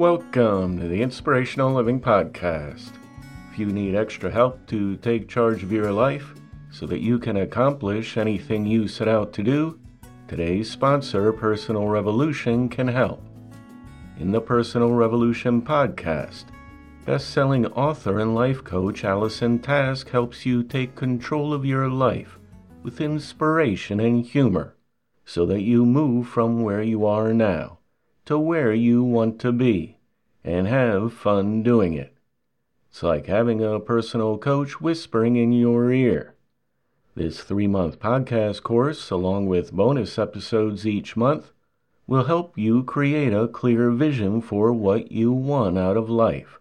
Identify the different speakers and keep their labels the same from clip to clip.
Speaker 1: Welcome to the Inspirational Living Podcast. If you need extra help to take charge of your life so that you can accomplish anything you set out to do, today's sponsor, Personal Revolution, can help. In the Personal Revolution Podcast, best selling author and life coach Allison Task helps you take control of your life with inspiration and humor so that you move from where you are now to where you want to be and have fun doing it. It's like having a personal coach whispering in your ear. This three month podcast course, along with bonus episodes each month, will help you create a clear vision for what you want out of life.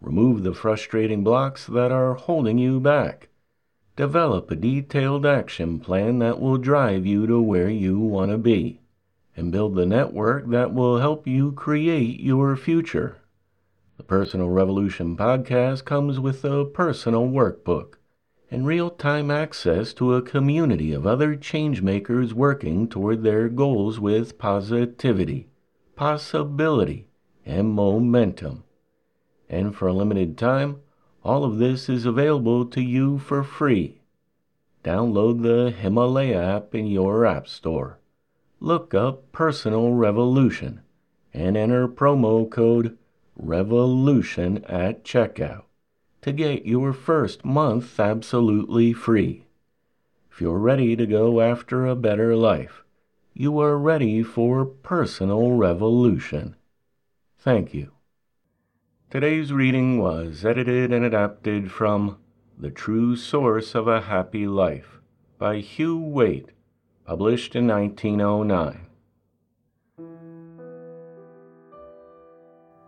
Speaker 1: Remove the frustrating blocks that are holding you back Develop a detailed action plan that will drive you to where you want to be, and build the network that will help you create your future. The Personal Revolution podcast comes with a personal workbook and real time access to a community of other changemakers working toward their goals with positivity, possibility, and momentum. And for a limited time, all of this is available to you for free. Download the Himalaya app in your App Store. Look up Personal Revolution and enter promo code REVOLUTION at checkout to get your first month absolutely free. If you're ready to go after a better life, you are ready for personal revolution. Thank you. Today's reading was edited and adapted from The True Source of a Happy Life by Hugh Wayt, published in 1909.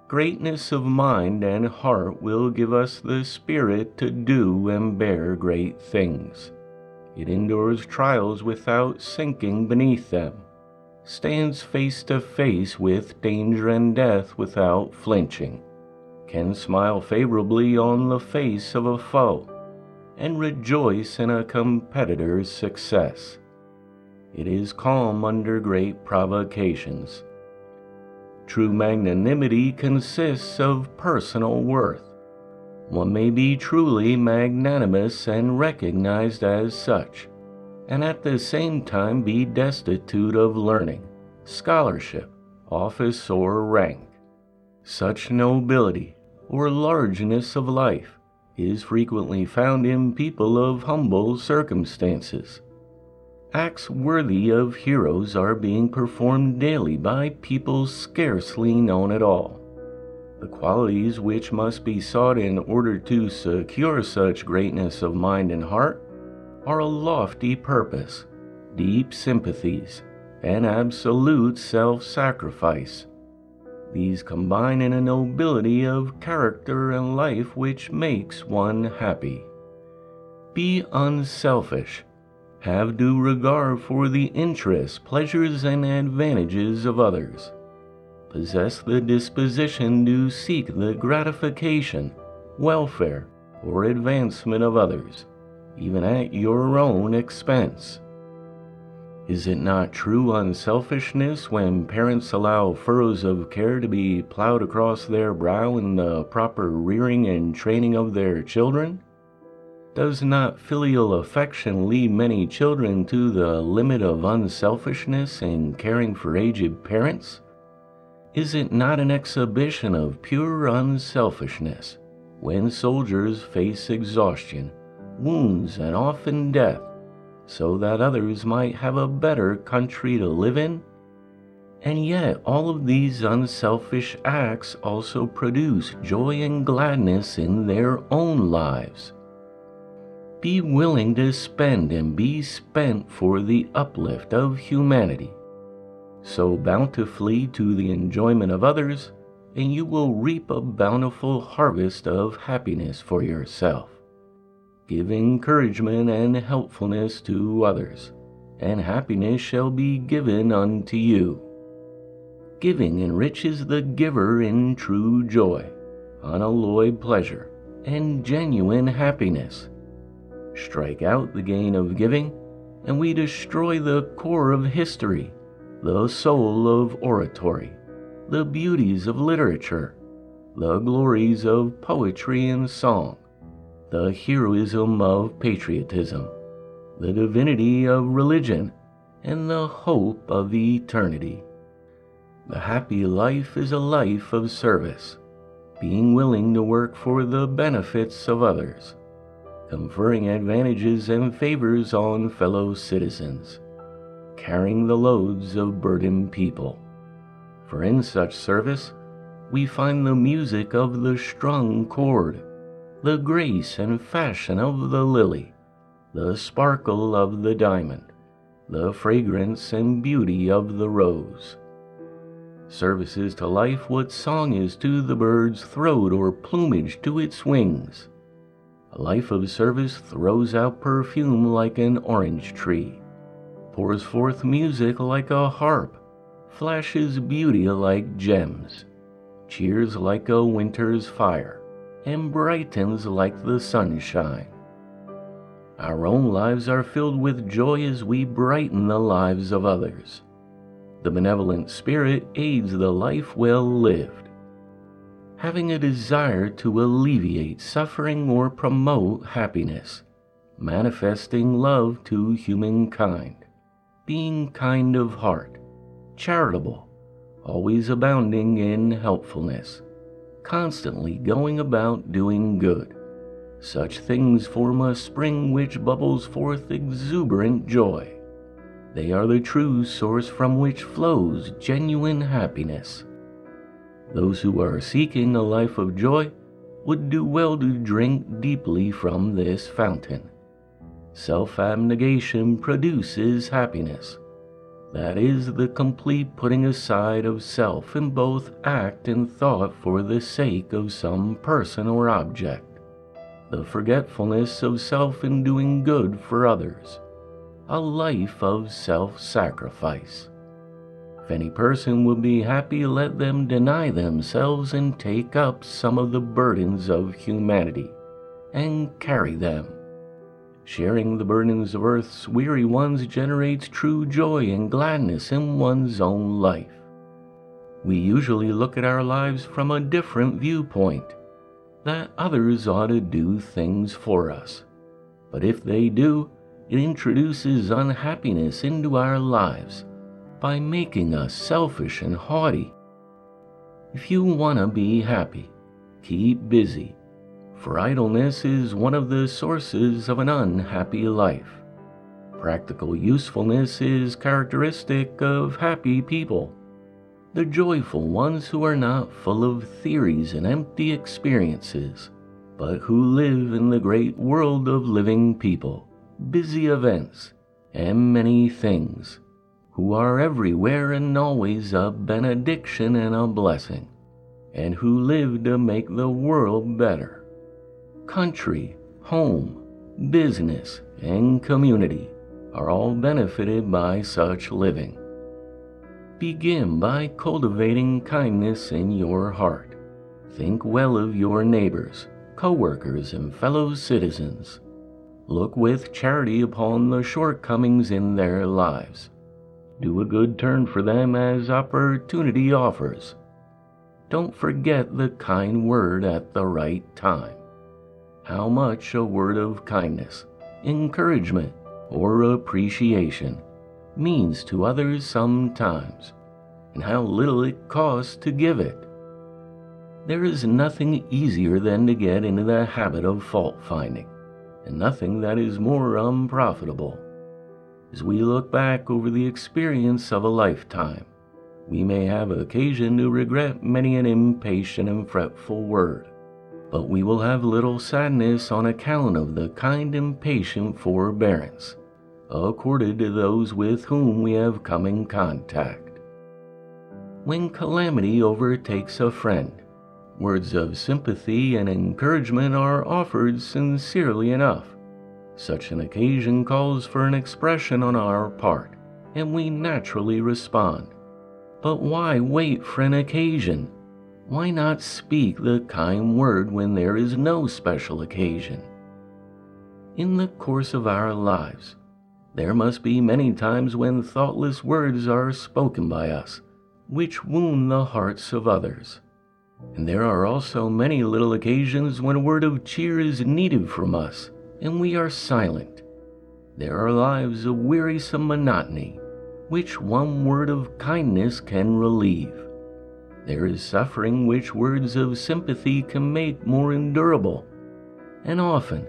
Speaker 1: Greatness of mind and heart will give us the spirit to do and bear great things. It endures trials without sinking beneath them, stands face to face with danger and death without flinching can smile favorably on the face of a foe and rejoice in a competitor's success. It is calm under great provocations. True magnanimity consists of personal worth. One may be truly magnanimous and recognized as such, and at the same time be destitute of learning, scholarship, office, or rank. Such nobility or largeness of life is frequently found in people of humble circumstances. Acts worthy of heroes are being performed daily by people scarcely known at all. The qualities which must be sought in order to secure such greatness of mind and heart are a lofty purpose, deep sympathies, and absolute self sacrifice. These combine in a nobility of character and life which makes one happy. Be unselfish. Have due regard for the interests, pleasures, and advantages of others. Possess the disposition to seek the gratification, welfare, or advancement of others, even at your own expense. Is it not true unselfishness when parents allow furrows of care to be plowed across their brow in the proper rearing and training of their children? Does not filial affection lead many children to the limit of unselfishness in caring for aged parents? Is it not an exhibition of pure unselfishness when soldiers face exhaustion, wounds, and often death? so that others might have a better country to live in? And yet, all of these unselfish acts also produce joy and gladness in their own lives. Be willing to spend and be spent for the uplift of humanity. Sow bountifully to the enjoyment of others, and you will reap a bountiful harvest of happiness for yourself. Give encouragement and helpfulness to others, and happiness shall be given unto you. Giving enriches the giver in true joy, unalloyed pleasure, and genuine happiness. Strike out the gain of giving, and we destroy the core of history, the soul of oratory, the beauties of literature, the glories of poetry and song, the heroism of patriotism, the divinity of religion, and the hope of eternity. The happy life is a life of service, being willing to work for the benefits of others, conferring advantages and favors on fellow citizens, carrying the loads of burdened people. For in such service, we find the music of the strung chord, the grace and fashion of the lily, the sparkle of the diamond, the fragrance and beauty of the rose. Service is to life what song is to the bird's throat or plumage to its wings. Life of service throws out perfume like an orange tree, pours forth music like a harp, flashes beauty like gems, cheers like a winter's fire, and brightens like the sunshine. Our own lives are filled with joy as we brighten the lives of others. The benevolent spirit aids the life well lived. Having a desire to alleviate suffering or promote happiness, manifesting love to humankind, being kind of heart, charitable, always abounding in helpfulness, constantly going about doing good. Such things form a spring which bubbles forth exuberant joy. They are the true source from which flows genuine happiness. Those who are seeking a life of joy would do well to drink deeply from this fountain. Self abnegation produces happiness that is the complete putting aside of self in both act and thought for the sake of some person or object. The forgetfulness of self in doing good for others. A life of self sacrifice. If any person would be happy, let them deny themselves and take up some of the burdens of humanity and carry them Sharing the burdens of earth's weary ones generates true joy and gladness in one's own life. We usually look at our lives from a different viewpoint that others ought to do things for us. But if they do, it introduces unhappiness into our lives by making us selfish and haughty. If you want to be happy, keep busy for idleness is one of the sources of an unhappy life. Practical usefulness is characteristic of happy people, the joyful ones who are not full of theories and empty experiences, but who live in the great world of living people, busy events, and many things, who are everywhere and always a benediction and a blessing, and who live to make the world better country, home, business, and community are all benefited by such living. Begin by cultivating kindness in your heart. Think well of your neighbors, co-workers, and fellow citizens. Look with charity upon the shortcomings in their lives. Do a good turn for them as opportunity offers. Don't forget the kind word at the right time how much a word of kindness, encouragement, or appreciation means to others sometimes, and how little it costs to give it. There is nothing easier than to get into the habit of fault finding, and nothing that is more unprofitable. As we look back over the experience of a lifetime, we may have occasion to regret many an impatient and fretful word but we will have little sadness on account of the kind and patient forbearance accorded to those with whom we have come in contact. When calamity overtakes a friend, words of sympathy and encouragement are offered sincerely enough. Such an occasion calls for an expression on our part, and we naturally respond. But why wait for an occasion? Why not speak the kind word when there is no special occasion? In the course of our lives, there must be many times when thoughtless words are spoken by us, which wound the hearts of others. And there are also many little occasions when a word of cheer is needed from us, and we are silent. There are lives of wearisome monotony, which one word of kindness can relieve. There is suffering which words of sympathy can make more endurable. And often,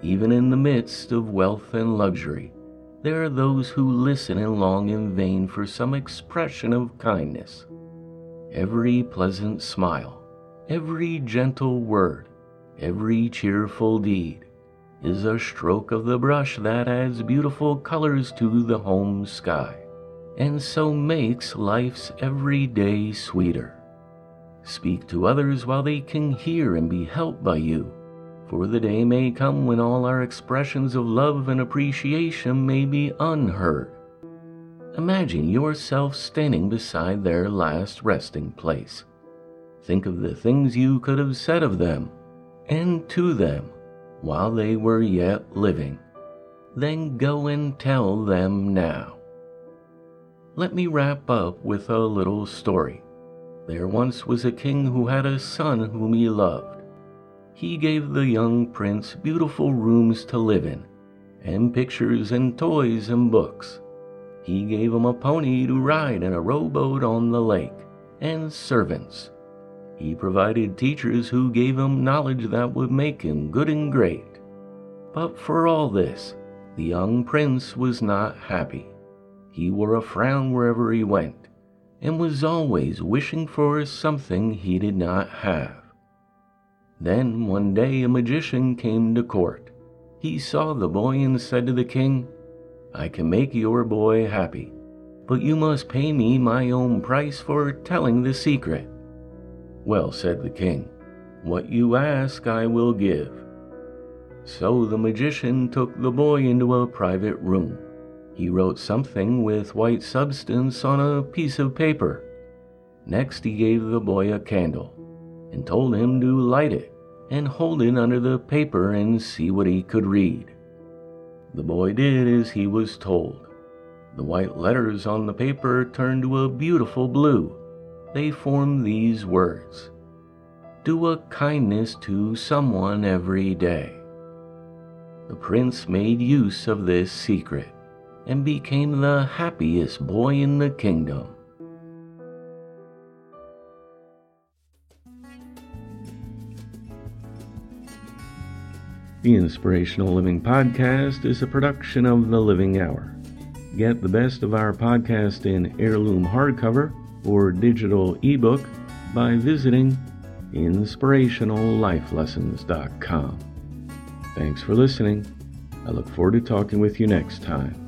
Speaker 1: even in the midst of wealth and luxury, there are those who listen and long in vain for some expression of kindness. Every pleasant smile, every gentle word, every cheerful deed is a stroke of the brush that adds beautiful colors to the home sky, and so makes life's every day sweeter. Speak to others while they can hear and be helped by you for the day may come when all our expressions of love and appreciation may be unheard. Imagine yourself standing beside their last resting place. Think of the things you could have said of them and to them while they were yet living. Then go and tell them now. Let me wrap up with a little story. There once was a king who had a son whom he loved he gave the young prince beautiful rooms to live in, and pictures and toys and books. He gave him a pony to ride and a rowboat on the lake, and servants. He provided teachers who gave him knowledge that would make him good and great. But for all this, the young prince was not happy. He wore a frown wherever he went, and was always wishing for something he did not have. Then one day a magician came to court. He saw the boy and said to the king, I can make your boy happy, but you must pay me my own price for telling the secret. Well, said the king, what you ask I will give. So the magician took the boy into a private room. He wrote something with white substance on a piece of paper. Next, he gave the boy a candle and told him to light it and hold it under the paper and see what he could read. The boy did as he was told. The white letters on the paper turned to a beautiful blue. They formed these words Do a kindness to someone every day. The prince made use of this secret and became the happiest boy in the kingdom. The Inspirational Living Podcast is a production of The Living Hour. Get the best of our podcast in heirloom hardcover or digital ebook by visiting inspirationallifelessons.com. Thanks for listening. I look forward to talking with you next time.